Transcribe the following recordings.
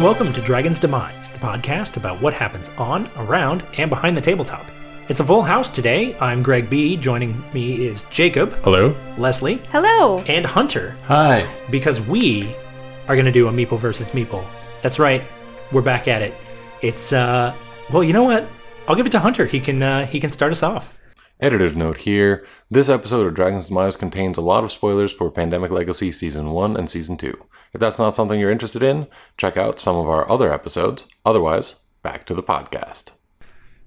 Hello and welcome to Dragon's Demise, the podcast about what happens on, around, and behind the tabletop. It's a full house today. I'm Greg B. Joining me is Jacob, Hello. Leslie, Hello. and Hunter, Hi. because we are going to do a Meeple versus Meeple. That's right, we're back at it. It's uh, well, you know what? I'll give it to Hunter. He can uh, he can start us off. Editor's note here this episode of Dragon's Demise contains a lot of spoilers for Pandemic Legacy Season 1 and Season 2. If that's not something you're interested in, check out some of our other episodes. Otherwise, back to the podcast.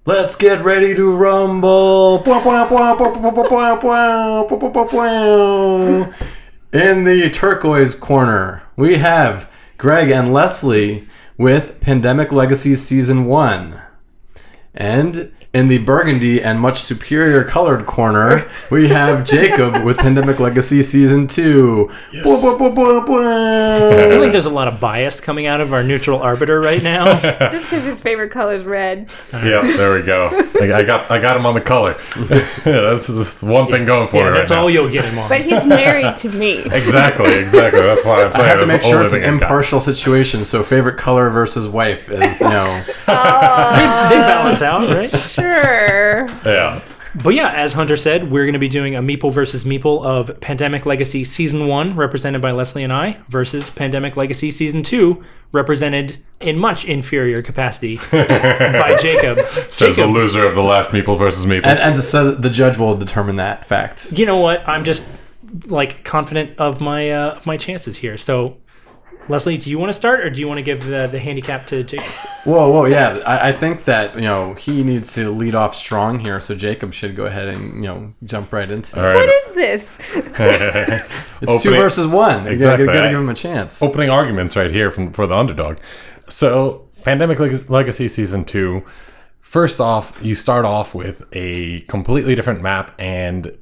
Let's get ready to rumble. In the turquoise corner, we have Greg and Leslie with Pandemic Legacy Season 1. And in the burgundy and much superior colored corner, we have Jacob with Pandemic Legacy Season 2. Bwah, bwah, bwah, bwah, bwah. I feel like there's a lot of bias coming out of our neutral arbiter right now. Just because his favorite color is red. Uh-huh. Yeah, there we go. I, I got I got him on the color. that's just one thing going for yeah, me right that's now. all you'll get him on. But he's married to me. Exactly, exactly. That's why I'm saying I have to make sure it's an thing got. impartial situation. So favorite color versus wife is you know. they balance out, right? Sure. Yeah. But yeah, as Hunter said, we're going to be doing a Meeple versus Meeple of Pandemic Legacy Season 1, represented by Leslie and I, versus Pandemic Legacy Season 2, represented in much inferior capacity by Jacob. Says the Jacob, loser of the last Meeple versus Meeple. And, and so the judge will determine that fact. you know what? I'm just like confident of my uh, my chances here. So, Leslie, do you want to start, or do you want to give the, the handicap to Jacob? Whoa, whoa, yeah. I, I think that you know he needs to lead off strong here, so Jacob should go ahead and you know jump right into it. right. What is this? It's two Opening- versus one. Exactly. You gotta, gotta give him a chance. Opening arguments right here from for the underdog. So, Pandemic Leg- Legacy Season 2. First off, you start off with a completely different map and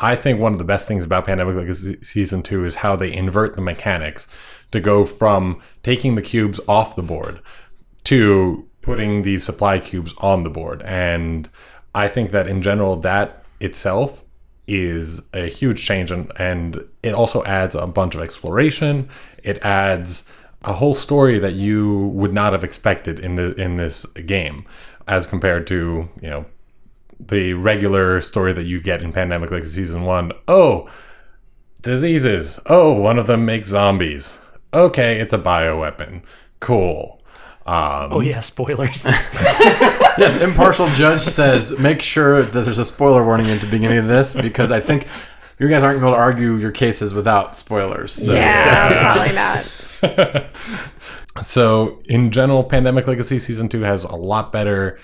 I think one of the best things about Pandemic Legacy Season 2 is how they invert the mechanics to go from taking the cubes off the board to putting these supply cubes on the board. And I think that in general, that itself is a huge change. And, and it also adds a bunch of exploration. It adds a whole story that you would not have expected in the in this game as compared to, you know, the regular story that you get in Pandemic Legacy Season 1. Oh, diseases. Oh, one of them makes zombies. Okay, it's a bioweapon. Cool. Um, Oh yeah, spoilers. Yes, impartial judge says make sure that there's a spoiler warning at the beginning of this because I think you guys aren't going to argue your cases without spoilers. So. Yeah, probably not. So, in general, Pandemic Legacy Season 2 has a lot better.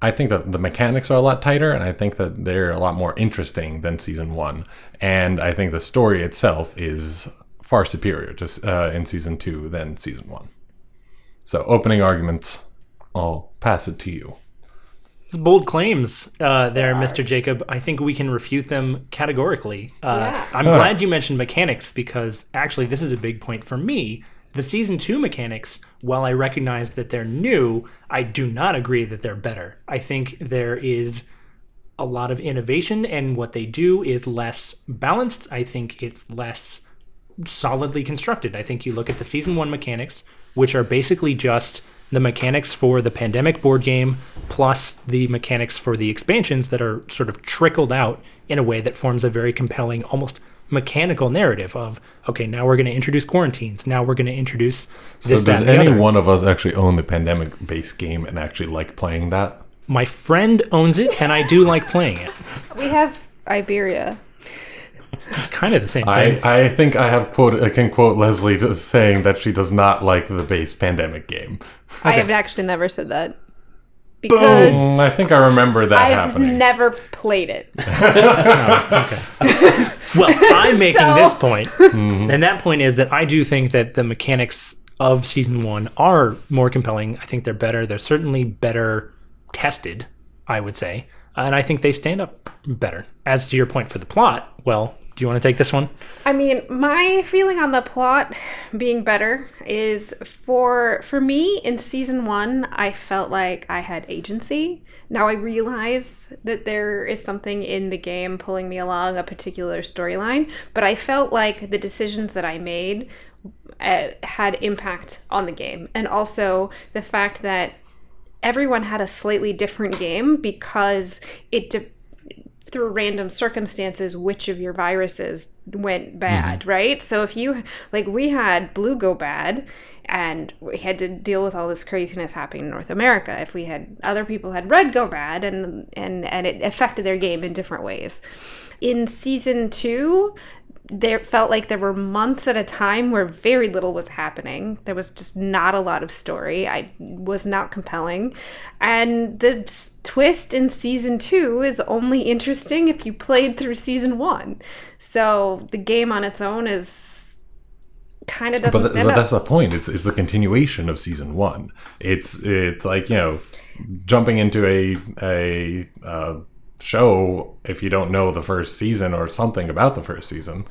I think that the mechanics are a lot tighter, and I think that they're a lot more interesting than Season 1. And I think the story itself is far superior to, uh, in Season 2 than Season 1. So, opening arguments, I'll pass it to you. It's bold claims uh, there, Mr. Jacob. I think we can refute them categorically. Uh, Yeah. I'm glad you mentioned mechanics because actually, this is a big point for me. The season two mechanics, while I recognize that they're new, I do not agree that they're better. I think there is a lot of innovation, and what they do is less balanced. I think it's less solidly constructed. I think you look at the season one mechanics, which are basically just the mechanics for the pandemic board game plus the mechanics for the expansions that are sort of trickled out in a way that forms a very compelling, almost mechanical narrative of okay, now we're going to introduce quarantines. Now we're going to introduce this, So, that, does and the any other. one of us actually own the Pandemic based game and actually like playing that? My friend owns it, and I do like playing it. We have Iberia. It's kind of the same I, thing. I think I have quote I can quote Leslie just saying that she does not like the base pandemic game. I have actually never said that. Because Mm, I think I remember that I've happening. never played it. Well, I'm making So- this point, and that point is that I do think that the mechanics of season one are more compelling. I think they're better. They're certainly better tested, I would say, and I think they stand up better. As to your point for the plot, well, do you want to take this one? I mean, my feeling on the plot being better is for for me in season 1, I felt like I had agency. Now I realize that there is something in the game pulling me along a particular storyline, but I felt like the decisions that I made uh, had impact on the game, and also the fact that everyone had a slightly different game because it. Through random circumstances which of your viruses went bad mm-hmm. right? So if you like we had blue go bad and we had to deal with all this craziness happening in north america. If we had other people had red go bad and and and it affected their game in different ways. In season two there felt like there were months at a time where very little was happening. There was just not a lot of story. I was not compelling. And the twist in season two is only interesting if you played through season one. So the game on its own is kind of doesn't but, th- but that's the point. It's it's the continuation of season one. It's it's like you know jumping into a a uh, show if you don't know the first season or something about the first season,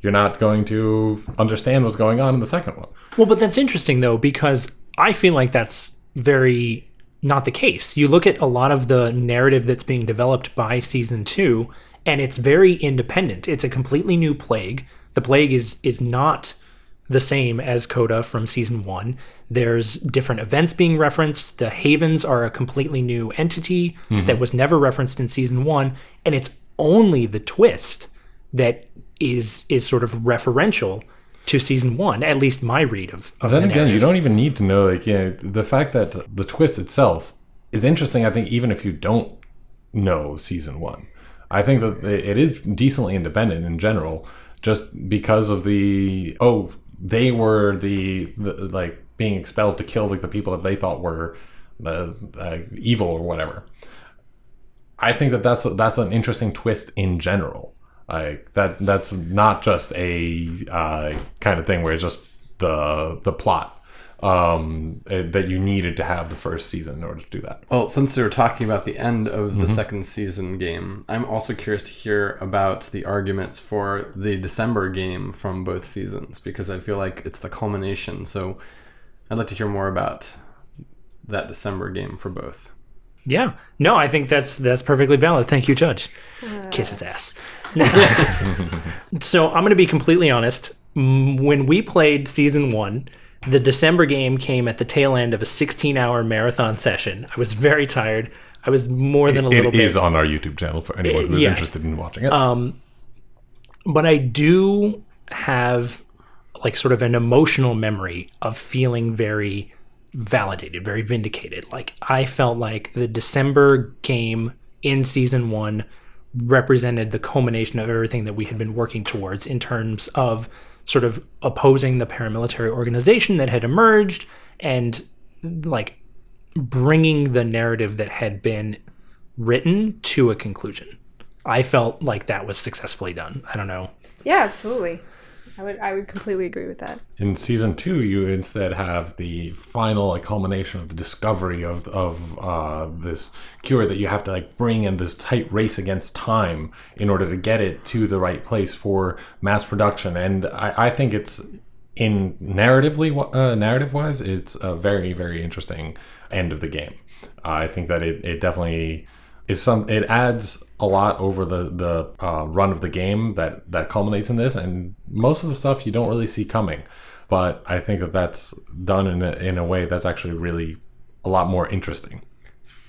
you're not going to understand what's going on in the second one. Well, but that's interesting though because I feel like that's very not the case. You look at a lot of the narrative that's being developed by season 2 and it's very independent. It's a completely new plague. The plague is is not the same as Coda from season 1. There's different events being referenced. The Havens are a completely new entity mm-hmm. that was never referenced in season 1 and it's only the twist that is is sort of referential to season one, at least my read of, of Then the again, you don't even need to know like you know, the fact that the twist itself is interesting. I think even if you don't know season one, I think that it is decently independent in general, just because of the oh they were the, the like being expelled to kill like the people that they thought were uh, uh, evil or whatever. I think that that's that's an interesting twist in general. Like that that's not just a uh, kind of thing where it's just the the plot um, eh, that you needed to have the first season in order to do that. Well, since we were talking about the end of Mm-hmm. the second season game, I'm also curious to hear about the arguments for the December game from both seasons because I feel like it's the culmination. So I'd like to hear more about that December game for both. Yeah. No, I think that's that's perfectly valid. Thank you, Judge. Kiss his ass. so I'm going to be completely honest. Mm, When we played season one, the December game came at the tail end of a 16-hour marathon session. I was very tired. I was more than a little It bit. is on our YouTube channel for anyone who's yeah. interested in watching it. Um, but I do have like sort of an emotional memory of feeling very validated, very vindicated. Like I felt like the December game in season one represented the culmination of everything that we had been working towards in terms of sort of opposing the paramilitary organization that had emerged and like bringing the narrative that had been written to a conclusion. I felt like that was successfully done. I don't know. yeah, absolutely. I would I would completely agree with that. in season two, you instead have the final like, culmination of the discovery of of uh, this cure that you have to like bring in this tight race against time in order to get it to the right place for mass production. And I, I think it's in narratively uh, narrative wise, it's a very very interesting end of the game. I think that it, it definitely is some it adds a lot over the the uh, run of the game that that culminates in this and most of the stuff you don't really see coming but i think that that's done in a, in a way that's actually really a lot more interesting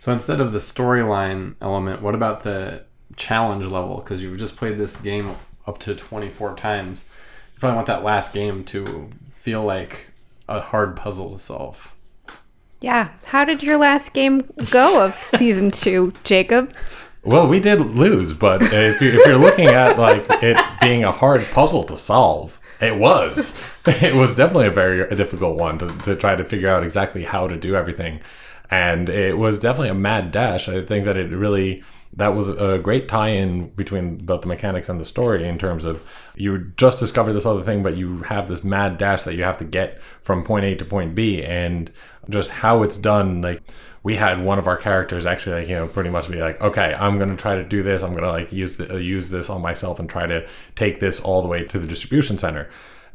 So instead of the storyline element, what about the challenge level? Because you've just played this game up to 24 times. You probably want that last game to feel like a hard puzzle to solve. Yeah. How did your last game go of season two, Jacob? well we did lose but if, you, if you're looking at like it being a hard puzzle to solve it was it was definitely a very difficult one to, to try to figure out exactly how to do everything and it was definitely a mad dash. I think that it really that was a great tie-in between both the mechanics and the story in terms of you just discovered this other thing but you have this mad dash that you have to get from point a to point b. And just how it's done like we had one of our characters actually like you know pretty much be like okay i'm gonna try to do this. I'm gonna like use the, use this on myself and try to take this all the way to the distribution center.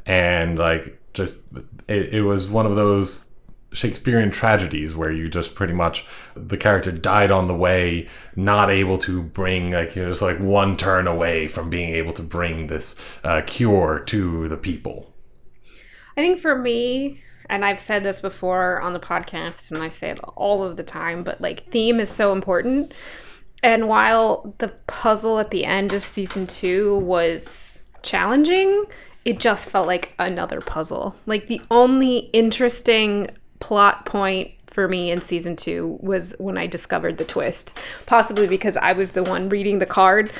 And like just it, it was one of those Shakespearean tragedies where you just pretty much the character died on the way, not able to bring like you're just like one turn away from being able to bring this uh, cure to the people. I think for me, and I've said this before on the podcast, and I say it all of the time, but like theme is so important. And while the puzzle at the end of season two was challenging, it just felt like another puzzle. Like the only interesting plot point for me in season two was when I discovered the twist, possibly because I was the one reading the card.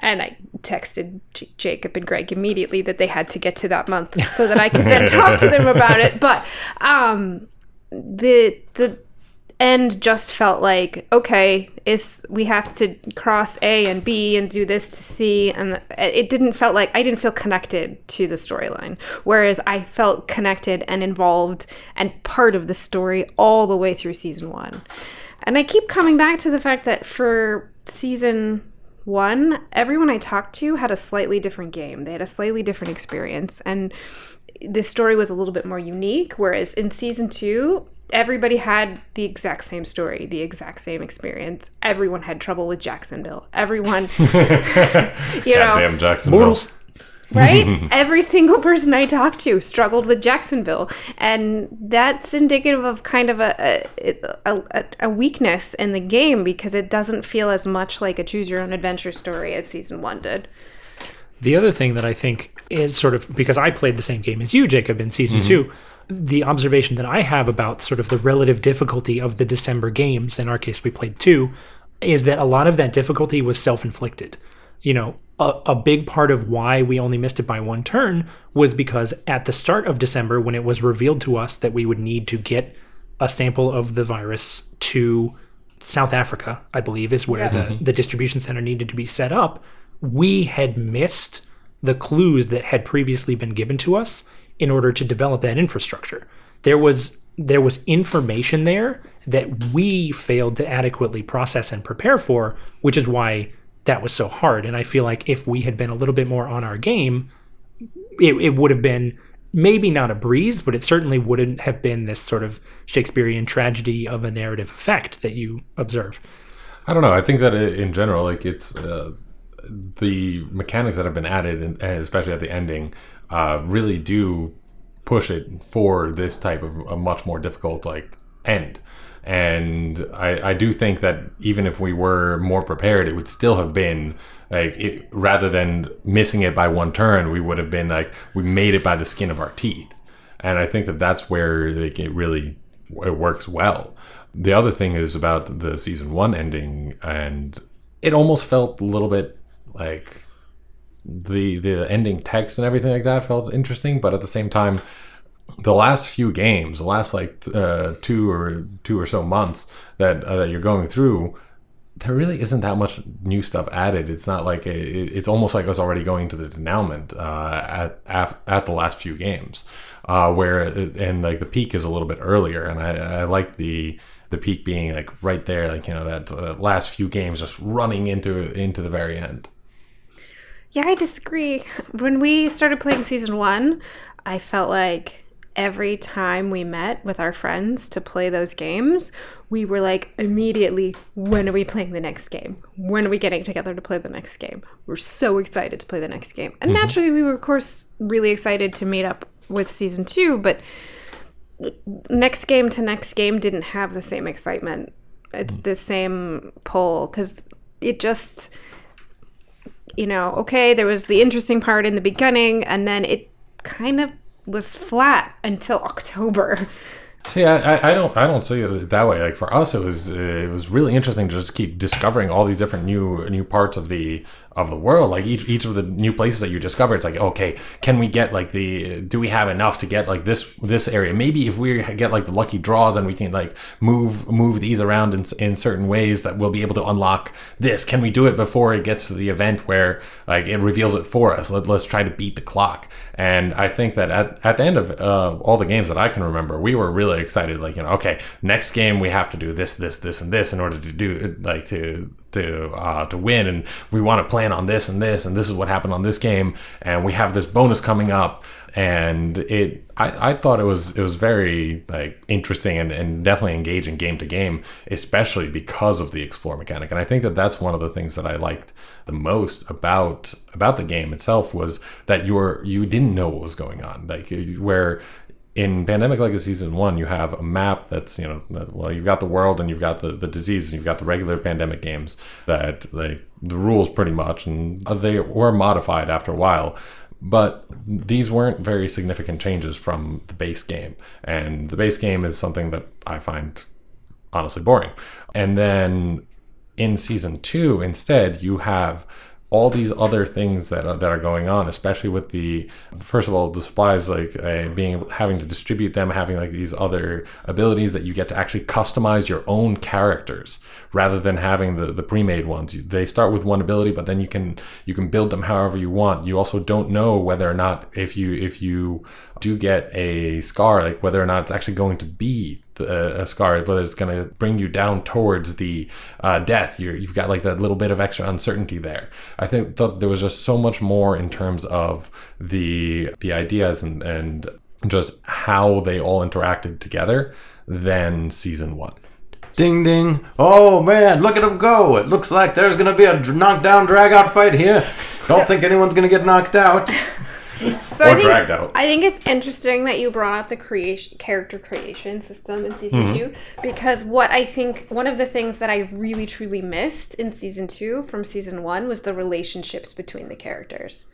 And I texted J- Jacob and Greg immediately that they had to get to that month so that I could then talk to them about it. But um, the the end just felt like okay is we have to cross a and b and do this to c and it didn't felt like i didn't feel connected to the storyline. Whereas i felt connected and involved and part of the story all the way through season one. And i keep coming back to the fact that for season one everyone i talked to had a slightly different game. They had a slightly different experience. And this story was a little bit more unique whereas in season two everybody had the exact same story, the exact same experience. Everyone had trouble with Jacksonville. Everyone, you know, Damn Jacksonville. Mortals. right? Every single person I talked to struggled with Jacksonville, and that's indicative of kind of a a, a a weakness in the game because it doesn't feel as much like a choose your own adventure story as season one did. The other thing that I think is sort of because I played the same game as you, Jacob, in season mm-hmm. two, the observation that I have about sort of the relative difficulty of the December games, in our case, we played two, is that a lot of that difficulty was self inflicted. You know, a, a big part of why we only missed it by one turn was because at the start of December, when it was revealed to us that we would need to get a sample of the virus to South Africa, I believe, is where the, mm-hmm. the distribution center needed to be set up. We had missed the clues that had previously been given to us in order to develop that infrastructure. There was there was information there that we failed to adequately process and prepare for, which is why that was so hard. And I feel like if we had been a little bit more on our game, it, it would have been maybe not a breeze, but it certainly wouldn't have been this sort of Shakespearean tragedy of a narrative effect that you observe. I don't know. I think that in general, like it's uh, the mechanics that have been added, and especially at the ending, uh, really do push it for this type of a much more difficult like end. And I, I do think that even if we were more prepared, it would still have been like it, rather than missing it by one turn, we would have been like we made it by the skin of our teeth. And I think that that's where like, it really it works well. The other thing is about the season one ending, and it almost felt a little bit like the the ending text and everything like that felt interesting, but at the same time, the last few games, the last like uh, two or two or so months that uh, that you're going through, there really isn't that much new stuff added. It's not like a, it, it's almost like I was already going to the denouement uh, at, at the last few games, uh, where it, and like the peak is a little bit earlier, and I, I like the the peak being like right there, like you know that uh, last few games just running into into the very end. Yeah, I disagree. When we started playing season one, I felt like every time we met with our friends to play those games, we were like immediately, when are we playing the next game? When are we getting together to play the next game? We're so excited to play the next game. And naturally, we were, of course, really excited to meet up with season two, but next game to next game didn't have the same excitement, uh, the same pull, because it just you know, okay, there was the interesting part in the beginning, and then it kind of was flat until October. See, I, I- don't, I don't see it that way. Like for us, it was, it was really interesting to just keep discovering all these different new, new parts of the, of the world. Like each, each of the new places that you discover, it's like, okay, can we get like the, do we have enough to get like this, this area? Maybe if we get like the lucky draws and we can like move, move these around in, in certain ways that we'll be able to unlock this. Can we do it before it gets to the event where like it reveals it for us? Let, let's try to beat the clock. And I think that at, at the end of uh, all the games that I can remember, we were really excited. Like, you know, okay, next game we have to do this, this, this, and this in order to do like to to uh, to win, and we want to plan on this and this, and this is what happened on this game, and we have this bonus coming up, and it I, I thought it was it was very like interesting and, and definitely engaging game to game, especially because of the explore mechanic, and I think that that's one of the things that I liked the most about about the game itself was that you're you didn't know what was going on, like where in Pandemic Legacy Season 1, you have a map that's, you know, well, you've got the world and you've got the, the disease and you've got the regular pandemic games that, like, the rules pretty much, and they were modified after a while. But these weren't very significant changes from the base game. And the base game is something that I find honestly boring. And then in season two, instead, you have all these other things that are, that are going on, especially with the first of all the supplies, like uh, being having to distribute them, having like these other abilities that you get to actually customize your own characters rather than having the, the pre-made ones. They start with one ability, but then you can you can build them however you want. You also don't know whether or not if you if you do get a scar, like whether or not it's actually going to be the, a scar, whether it's going to bring you down towards the uh, death. You're, you've got like that little bit of extra uncertainty there. I think thought there was just so much more in terms of the the ideas and and just how they all interacted together than season one. Ding ding. Oh man, look at him go. It looks like there's going to be a knockdown drag out fight here. Don't think anyone's going to get knocked out. So Or I think, dragged out. I think it's interesting that you brought up the creation character creation system in season Mm-hmm. two because what I think one of the things that I really truly missed in season two from season one was the relationships between the characters.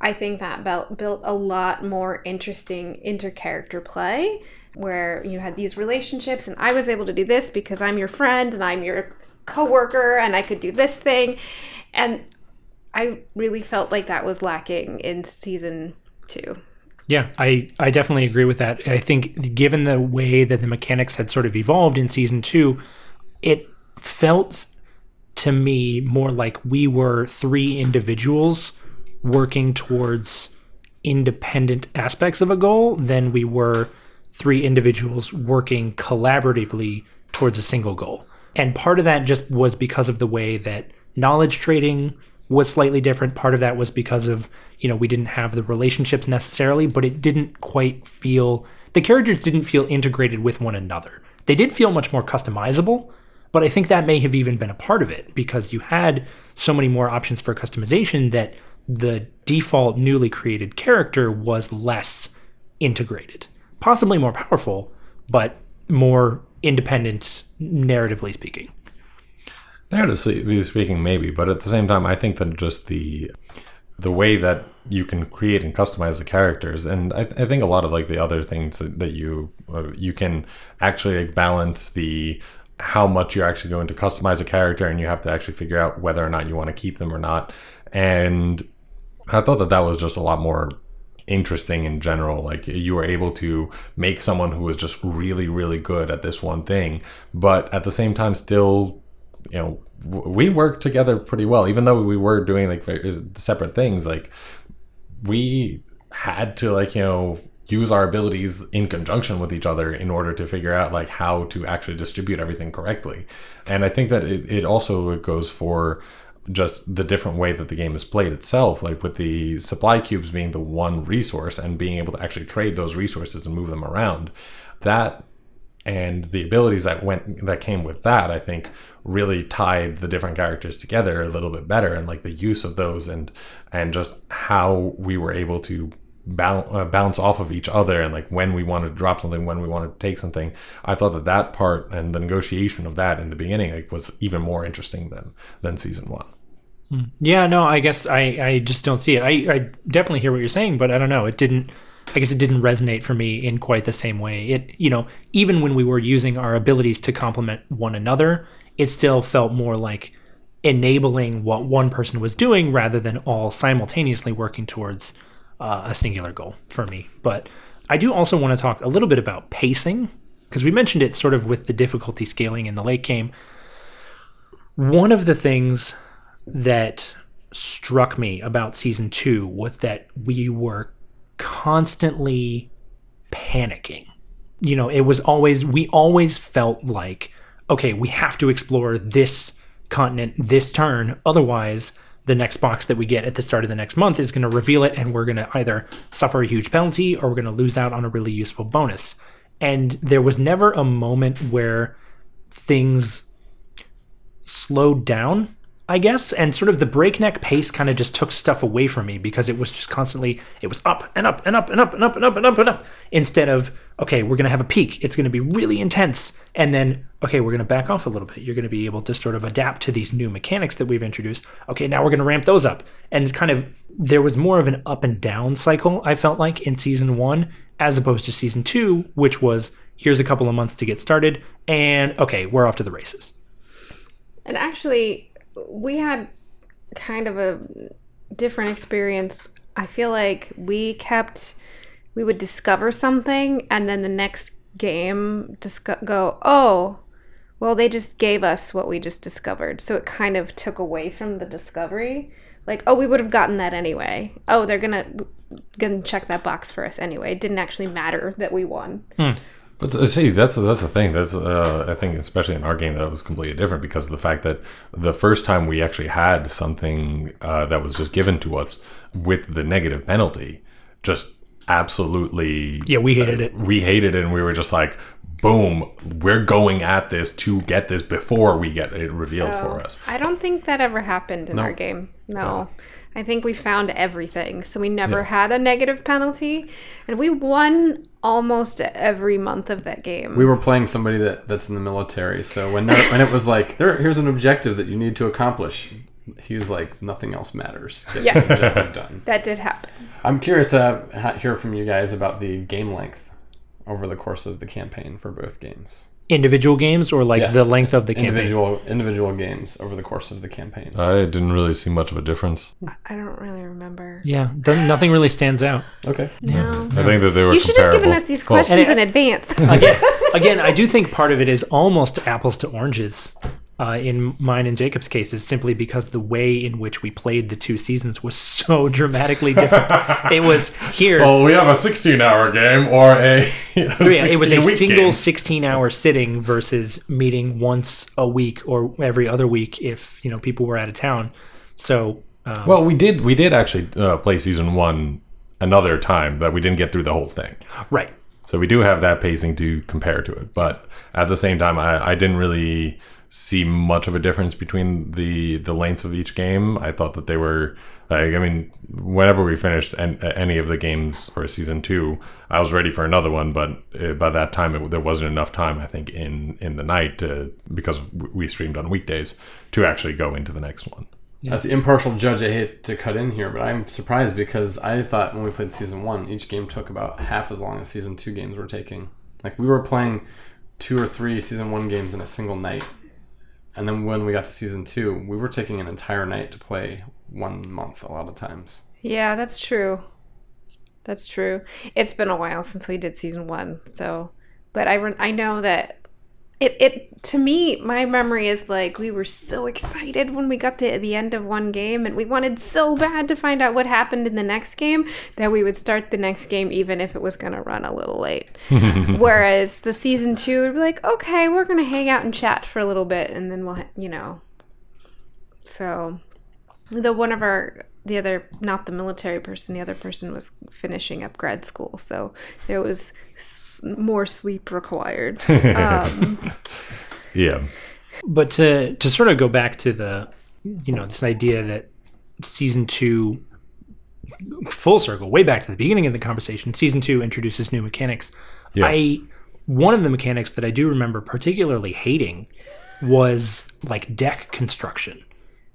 I think that built built a lot more interesting inter-character play where you had these relationships and I was able to do this because I'm your friend and I'm your coworker and I could do this thing and I really felt like that was lacking in season 2. Yeah, I, I definitely agree with that. I think given the way that the mechanics had sort of evolved in season two, it felt to me more like we were three individuals working towards independent aspects of a goal than we were three individuals working collaboratively towards a single goal. And part of that just was because of the way that knowledge trading was slightly different. Part of that was because of, you know, we didn't have the relationships necessarily, but it didn't quite feel, the characters didn't feel integrated with one another. They did feel much more customizable, but I think that may have even been a part of it because you had so many more options for customization that the default newly created character was less integrated. Possibly more powerful, but more independent, narratively speaking. Narratively speaking, maybe, but at the same time, I think that just the the way that you can create and customize the characters, and I, I think a lot of like the other things that, that you uh, you can actually like balance the how much you're actually going to customize a character, and you have to actually figure out whether or not you want to keep them or not. And I thought that that was just a lot more interesting in general. Like you were able to make someone who was just really, really good at this one thing, but at the same time, still, you know, we worked together pretty well, even though we were doing like separate things. Like we had to like you know use our abilities in conjunction with each other in order to figure out like how to actually distribute everything correctly and i think that it, it also goes for just the different way that the game is played itself like with the supply cubes being the one resource and being able to actually trade those resources and move them around that and the abilities that went that came with that i think really tied the different characters together a little bit better and like the use of those and and just how we were able to bounce, uh, bounce off of each other and like when we wanted to drop something when we wanted to take something i thought that that part and the negotiation of that in the beginning like was even more interesting than than season one Yeah, no, I guess I, I just don't see it. I, I definitely hear what you're saying, but I don't know. It didn't. I guess it didn't resonate for me in quite the same way. It, you know, even when we were using our abilities to complement one another, it still felt more like enabling what one person was doing rather than all simultaneously working towards uh, a singular goal for me. But I do also want to talk a little bit about pacing because we mentioned it sort of with the difficulty scaling in the late game. One of the things that struck me about season two was that we were constantly panicking. You know, it was always, we always felt like, okay, we have to explore this continent this turn. Otherwise, the next box that we get at the start of the next month is going to reveal it, and we're going to either suffer a huge penalty or we're going to lose out on a really useful bonus. And there was never a moment where things slowed down I guess, and sort of the breakneck pace kind of just took stuff away from me because it was just constantly it was up and up and up and up and up and up and up and up instead of okay, we're going to have a peak. It's going to be really intense and then okay, we're going to back off a little bit. You're going to be able to sort of adapt to these new mechanics that we've introduced. Okay, now we're going to ramp those up. And kind of there was more of an up and down cycle I felt like in season 1 as opposed to season 2, which was here's a couple of months to get started and okay, we're off to the races. And actually, we had kind of a different experience. I feel like we kept, we would discover something, and then the next game disco- go, oh, well, they just gave us what we just discovered. So it kind of took away from the discovery. Like, oh, we would have gotten that anyway. Oh, they're gonna gonna check that box for us anyway. It didn't actually matter that we won. Hmm. But uh, see, that's that's the thing. That's uh, I think especially in our game that was completely different because of the fact that the first time we actually had something uh, that was just given to us with the negative penalty, just absolutely Yeah, we hated it. we hated it, and we were just like, boom, we're going at this to get this before we get it revealed for us. I don't think that ever happened in No. our game. No. I think we found everything. So we never had a negative penalty. And we won almost every month of that game. We were playing somebody that, that's in the military, so when when it was like, there, here's an objective that you need to accomplish, he was like, nothing else matters. Get Yeah. this objective done. that did happen. I'm curious to hear from you guys about the game length over the course of the campaign for both games. Individual games or like Yes. the length of the campaign? individual individual games over the course of the campaign. I didn't really see much of a difference. I don't really remember. Yeah, doesn't- nothing really stands out. Okay. No. I think that they were You should have given us these Well, questions And in advance. Again, again, I do think part of it is almost apples to oranges. Uh, in mine and Jacob's cases, simply because the way in which we played the two seasons was so dramatically different. it was here. well, we have a 16-hour game or a you know, Yeah, it was a 16-week single game. 16 hour sitting versus meeting once a week or every other week if you know people were out of town so um, Well, we did we did actually uh, play season one another time, but we didn't get through the whole thing. right So we do have that pacing to compare to it. But at the same time, I, I didn't really see much of a difference between the the lengths of each game. I thought that they were like I mean, whenever we finished an, any of the games for season two, I was ready for another one. But uh, by that time, it, there wasn't enough time. I think in in the night to, because we streamed on weekdays to actually go into the next one. As the impartial judge, I hate to cut in here, but I'm surprised because I thought when we played season one, each game took about half as long as season two games were taking. Like we were playing two or three season one games in a single night, and then when we got to season two, we were taking an entire night to play one month a lot of times. yeah, that's true. That's true. It's been a while since we did season one, so but I re- I know that it it to me my memory is like we were so excited when we got to the end of one game and we wanted so bad to find out what happened in the next game that we would start the next game even if it was going to run a little late. Whereas the season 2 would be like, "Okay, we're going to hang out and chat for a little bit and then we'll, you know." So the one of our the other not the military person the other person was finishing up grad school so there was s- more sleep required um, Yeah. but to to sort of go back to the you know this idea that season two full circle way back to the beginning of the conversation season two introduces new mechanics Yeah. i one of the mechanics that i do remember particularly hating was like deck construction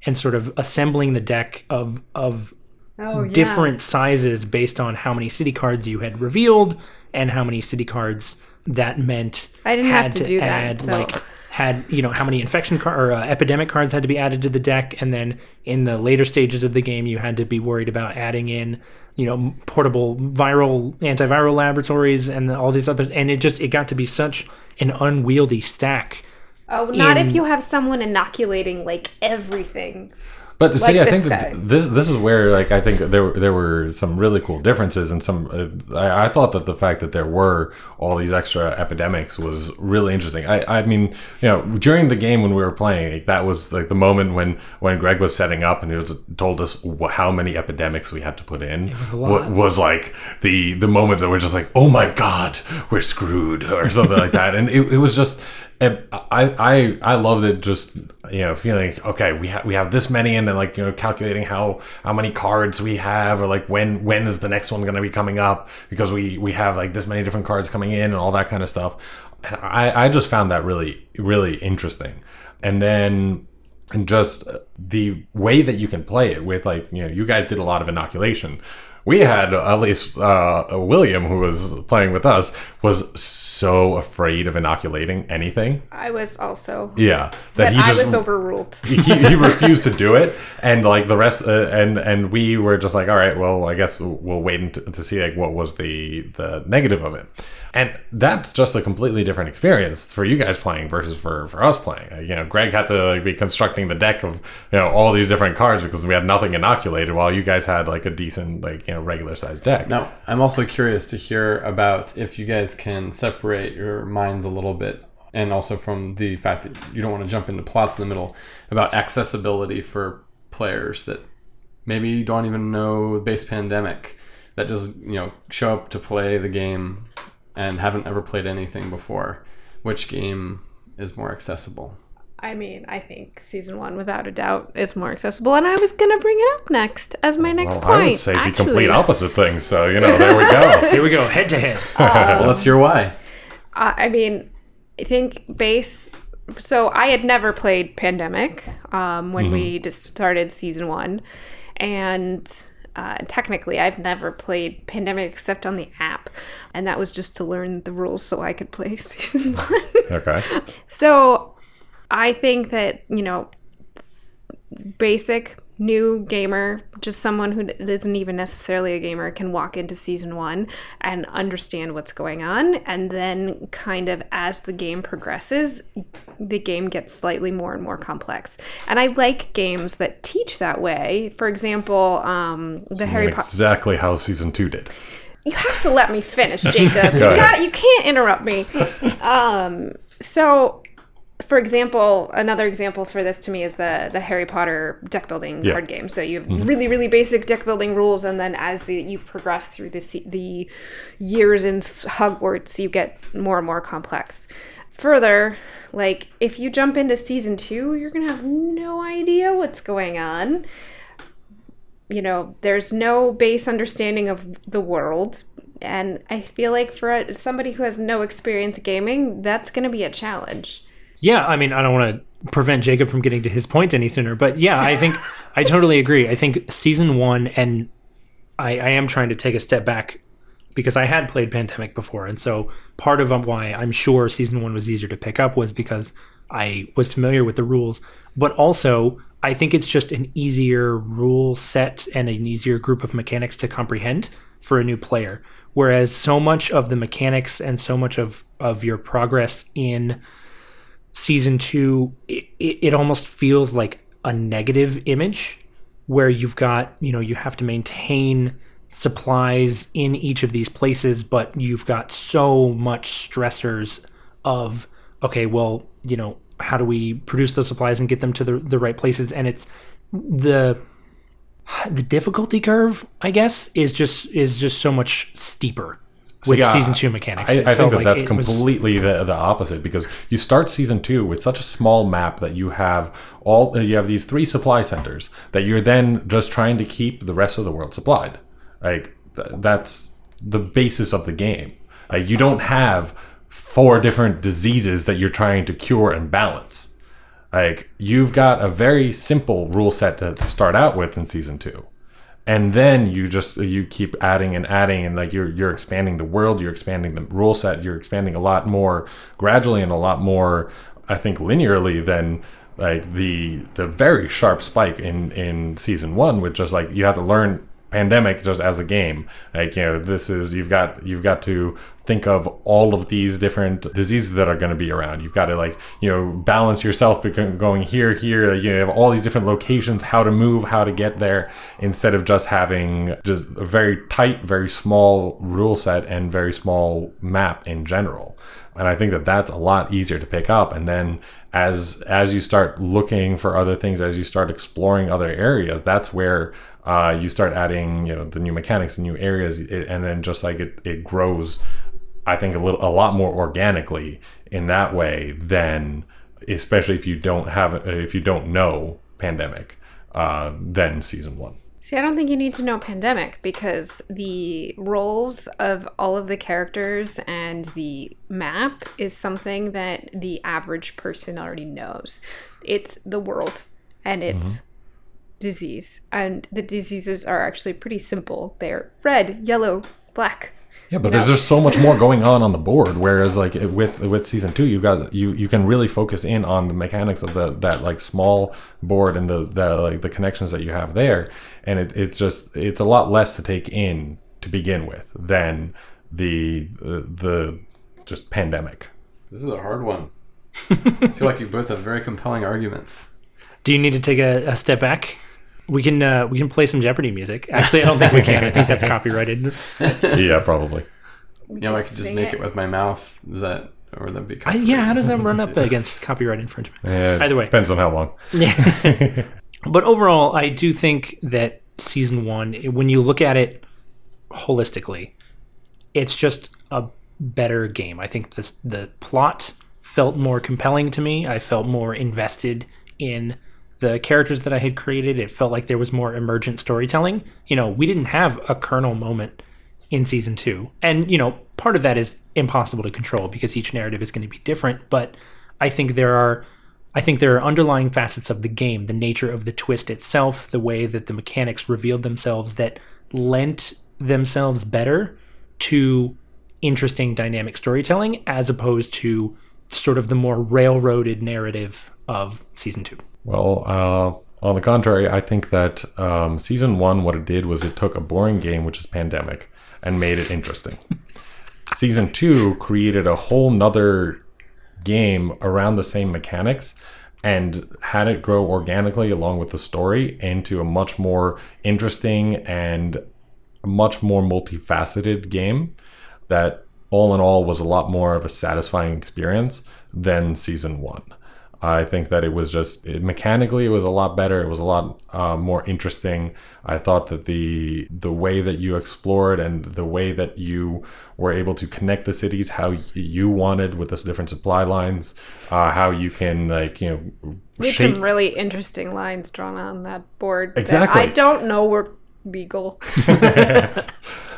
and sort of assembling the deck of of oh yeah. different sizes based on how many city cards you had revealed and how many city cards that meant I didn't have had to do that, add so- like had you know how many infection car- or uh, epidemic cards had to be added to the deck and then in the later stages of the game you had to be worried about adding in you know portable viral antiviral laboratories and all these other and it just it got to be such an unwieldy stack oh not in- if you have someone inoculating like everything But see, Like I think this that this this is where like I think there were- there were some really cool differences and some. Uh, I, I thought that the fact that there were all these extra epidemics was really interesting. I I mean you know during the game when we were playing like, that was like the moment when when Greg was setting up and he was told us wh- how many epidemics we had to put in. It was a lot. was like the the moment that we're just like oh my god we're screwed or something like that and it, it was just And I, I, I loved it. Just you know, feeling okay. We have we have this many, and then like you know, calculating how how many cards we have, or like when when is the next one going to be coming up because we we have like this many different cards coming in and all that kind of stuff. And I, I just found that really really interesting. And then and just uh, the way that you can play it with like you know you guys did a lot of inoculation we had at least uh, william who was playing with us was so afraid of inoculating anything I was also. yeah that he I just was overruled. he, he refused to do it and like the rest uh, and and we were just like all right well i guess we'll wait to see like what was the the negative of it and that's just a completely different experience for you guys playing versus for for us playing. Uh, you know greg had to like, be constructing the deck of you know all these different cards because we had nothing inoculated while you guys had like a decent like you know regular sized deck. Now, I'm also curious to hear about if you guys can separate your minds a little bit, and also from the fact that you don't want to jump into plots in the middle about accessibility for players that maybe don't even know base pandemic that just you know show up to play the game and haven't ever played anything before. Which game is more accessible? I mean, I think season one, without a doubt, is more accessible, and I was gonna bring it up next as my next well, point. i would say the complete opposite thing so you know there we go Here we go, head to head. Uh, well, let's hear why. I I mean, I think base. So I had never played Pandemic um, when we just started season one, and uh, technically I've never played Pandemic except on the app, and that was just to learn the rules so I could play season one. okay So I think that, you know, basic new gamer, just someone who isn't even necessarily a gamer, can walk into season one and understand what's going on. And then, kind of as the game progresses, the game gets slightly more and more complex. And I like games that teach that way. For example, um, the Harry Potter. exactly how season two did You have to let me finish, Jacob. you got you can't interrupt me. Um, so for example, another example for this to me is the the Harry Potter deck building Yeah. card game. So you have mm-hmm. really really basic deck building rules, and then as the you progress through the the years in Hogwarts, you get more and more complex. Further, like if you jump into season two, you're gonna have no idea what's going on. You know, there's no base understanding of the world. And I feel like for somebody who has no experience gaming, that's going to be a challenge. Yeah, I mean, I don't want to prevent Jacob from getting to his point any sooner, but yeah, I think I totally agree. I think season one, and I, I am trying to take a step back because I had played Pandemic before, and so part of why I'm sure season one was easier to pick up was because I was familiar with the rules, but also I think it's just an easier rule set and an easier group of mechanics to comprehend for a new player. Whereas so much of the mechanics and so much of, of your progress in season two, it, it, almost feels like a negative image where you've got, you know, you have to maintain supplies in each of these places, but you've got so much stressors of, okay, well, you know, how do we produce those supplies and get them to the, the right places? And it's the the difficulty curve, I guess, is just is just so much steeper with Yeah, season two mechanics. I, I think that like that's it was- completely the, the opposite because you start season two with such a small map that you have all uh, you have these three supply centers that you're then just trying to keep the rest of the world supplied. Like th- that's the basis of the game. Like you don't have four different diseases that you're trying to cure and balance. Like you've got a very simple rule set to, to start out with in season two and then you just you keep adding and adding and like you're you're expanding the world you're expanding the rule set you're expanding a lot more gradually and a lot more i think linearly than like the the very sharp spike in in season one which just like you have to learn pandemic just as a game. Like you know this is you've got you've got to think of all of these different diseases that are going to be around. You've got to like you know balance yourself going here here you have all these different locations how to move how to get there instead of just having just a very tight very small rule set and very small map in general. And i think that that's a lot easier to pick up. And then as as you start looking for other things as you start exploring other areas that's where uh, you start adding you know the new mechanics and new areas and then just like it, it grows I think a little a lot more organically in that way than especially if you don't have if you don't know pandemic uh, than season one. See, I don't think you need to know pandemic because the roles of all of the characters and the map is something that the average person already knows. It's the world and it's disease. And the diseases are actually pretty simple. They're red, yellow, black. Yeah, but there's just so much more going on on the board. Whereas, like with with season two, you got you you can really focus in on the mechanics of the that like small board and the the like the connections that you have there, and it, it's just it's a lot less to take in to begin with than the the, the just pandemic. This is a hard one. I feel like you both have very compelling arguments. Do you need to take a, a step back? We can uh, we can play some Jeopardy music. Actually, I don't think we can. I think that's copyrighted. yeah, probably. You know, I could just make it. it with my mouth. Is that or that be? I, yeah, how does that run up against copyright infringement? Yeah, Either way. depends on how long. Yeah. But overall, I do think that season one, when you look at it holistically, it's just a better game. I think this, the plot felt more compelling to me. I felt more invested in the characters that I had created. It felt like there was more emergent storytelling. You know, we didn't have a kernel moment in season two. And, you know, part of that is impossible to control because each narrative is going to be different. But I think there are I think there are underlying facets of the game, the nature of the twist itself, the way that the mechanics revealed themselves that lent themselves better to interesting dynamic storytelling as opposed to sort of the more railroaded narrative of season two. Well, uh, on the contrary, I think that um, season one, what it did was it took a boring game, which is Pandemic, and made it interesting. season two created a whole nother game around the same mechanics and had it grow organically along with the story into a much more interesting and much more multifaceted game that all in all was a lot more of a satisfying experience than season one. I think that it was just it, mechanically it was a lot better. It was a lot uh, more interesting. I thought that the the way that you explored and the way that you were able to connect the cities how you wanted with the different supply lines, uh, how you can like you know We had shape some really interesting lines drawn on that board. that Exactly. I don't know were legal.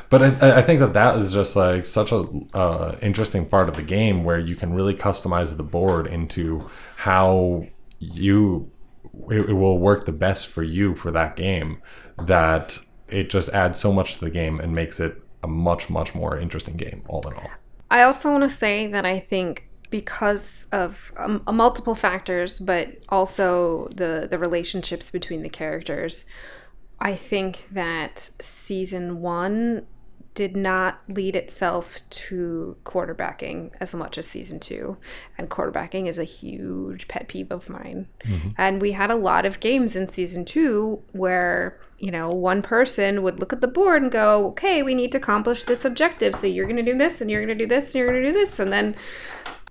But I, I think that that is just like such a uh, interesting part of the game where you can really customize the board into how you it, it will work the best for you for that game. That it just adds so much to the game and makes it a much much more interesting game all in all. I also want to say that I think because of um, multiple factors, but also the the relationships between the characters, I think that season one did not lead itself to quarterbacking as much as season two. And quarterbacking is a huge pet peeve of mine. Mm-hmm. And we had a lot of games in season two where, you know, one person would look at the board and go, okay, we need to accomplish this objective. So you're going to do this and you're going to do this and you're going to do this. And then,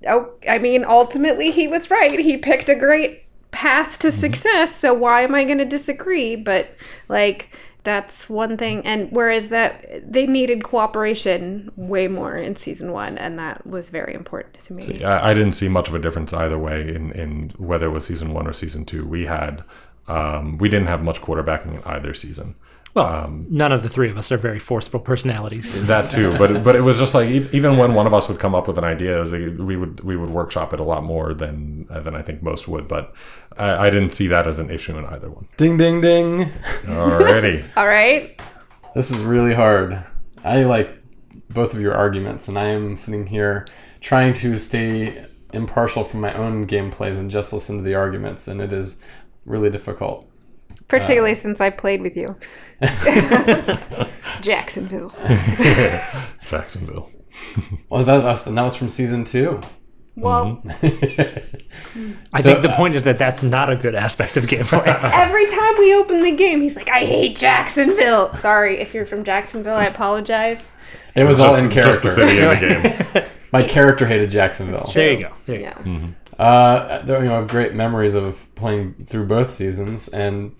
oh, I mean, ultimately he was right. He picked a great path to mm-hmm. success. So why am I going to disagree? But like, that's one thing and whereas that they needed cooperation way more in season one and that was very important to me I, I didn't see much of a difference either way in, in whether it was season one or season two. We had um, we didn't have much quarterbacking in either season. Well, um, none of the three of us are very forceful personalities. That too, but but it was just like even when one of us would come up with an idea, it was like we would we would workshop it a lot more than uh, than I think most would. But I, I didn't see that as an issue in either one. Ding ding ding. Alrighty, all right This is really hard. I like both of your arguments, and I am sitting here trying to stay impartial from my own gameplays and just listen to the arguments, and it is really difficult. Particularly since i played with you jacksonville Jacksonville. Well, that was, and that was from season two. well I think the point is that that's not a good aspect of gameplay. every time we open the game he's like i hate jacksonville sorry if you're from jacksonville i apologize It was Just, all in character. just the character. city in the game. My character hated Jacksonville. there you go. There you yeah go. Uh, there, you know, I have great memories of playing through both seasons, and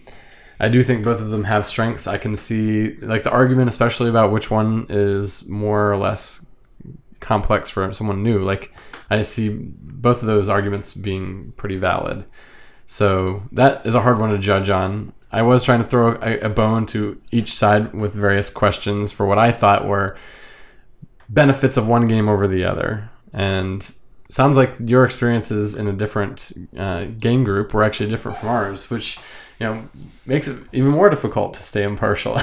I do think both of them have strengths. I can see like the argument, especially about which one is more or less complex for someone new. Like I see both of those arguments being pretty valid. So that is a hard one to judge on. I was trying to throw a, a bone to each side with various questions for what I thought were benefits of one game over the other. And sounds like your experiences in a different uh, game group were actually different from ours, which you know makes it even more difficult to stay impartial.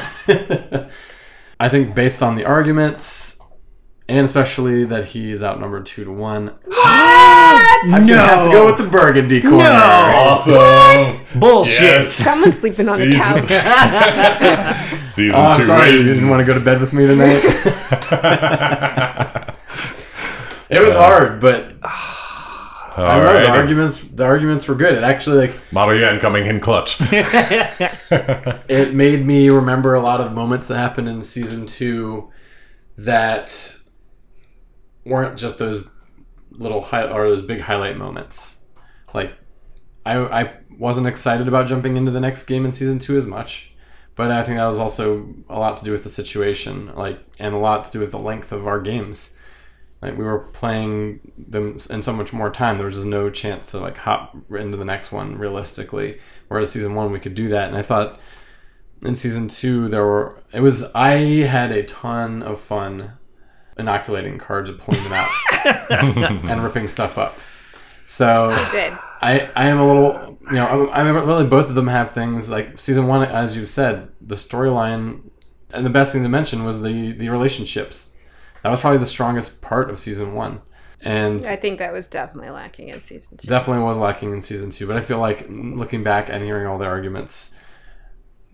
I think based on the arguments, and especially that he is outnumbered two to one, I'm gonna have to go with the Burgundy corner. No. Awesome. Bullshit. Yes. Someone's sleeping on the couch. Season Oh, I'm two. sorry you didn't want to go to bed with me tonight. it was hard, but I know, the arguments the arguments were good. It actually like Model Yuan coming in clutch. it made me remember a lot of moments that happened in season two that weren't just those little high or those big highlight moments. Like I I wasn't excited about jumping into the next game in season two as much. But I think that was also a lot to do with the situation, like, and a lot to do with the length of our games. Like we were playing them in so much more time, there was just no chance to like hop into the next one realistically. Whereas season one, we could do that, and I thought in season two there were it was I had a ton of fun inoculating cards and pulling them out and ripping stuff up. So I Did. I, I am a little you know I, I really both of them have things like season one as you said the storyline and the best thing to mention was the the relationships that was probably the strongest part of season one and I think that was definitely lacking in season two. definitely was lacking in season two but I feel like mm, looking back and hearing all the arguments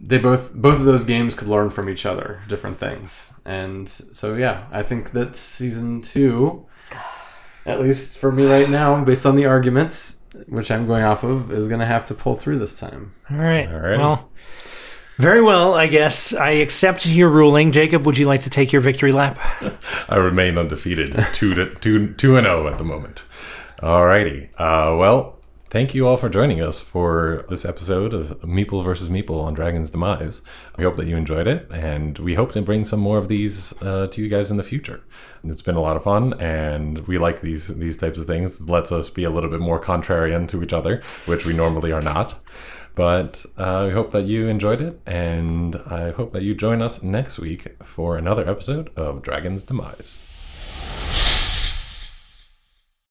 they both both of those games could learn from each other different things and so yeah I think that season two at least for me right now based on the arguments which I'm going off of is gonna have to pull through this time All right. All right. Well, very well, I guess. I accept your ruling. Jacob, would you like to take your victory lap? I remain undefeated, two to two two and zero at the moment. Alrighty. Uh, well, thank you all for joining us for this episode of Meeple versus Meeple on Dragon's Demise. We hope that you enjoyed it, and we hope to bring some more of these uh, to you guys in the future. It's been a lot of fun, and we like these these types of things. It lets us be a little bit more contrarian to each other, which we normally are not. But uh, we hope that you enjoyed it, and I hope that you join us next week for another episode of Dragon's Demise.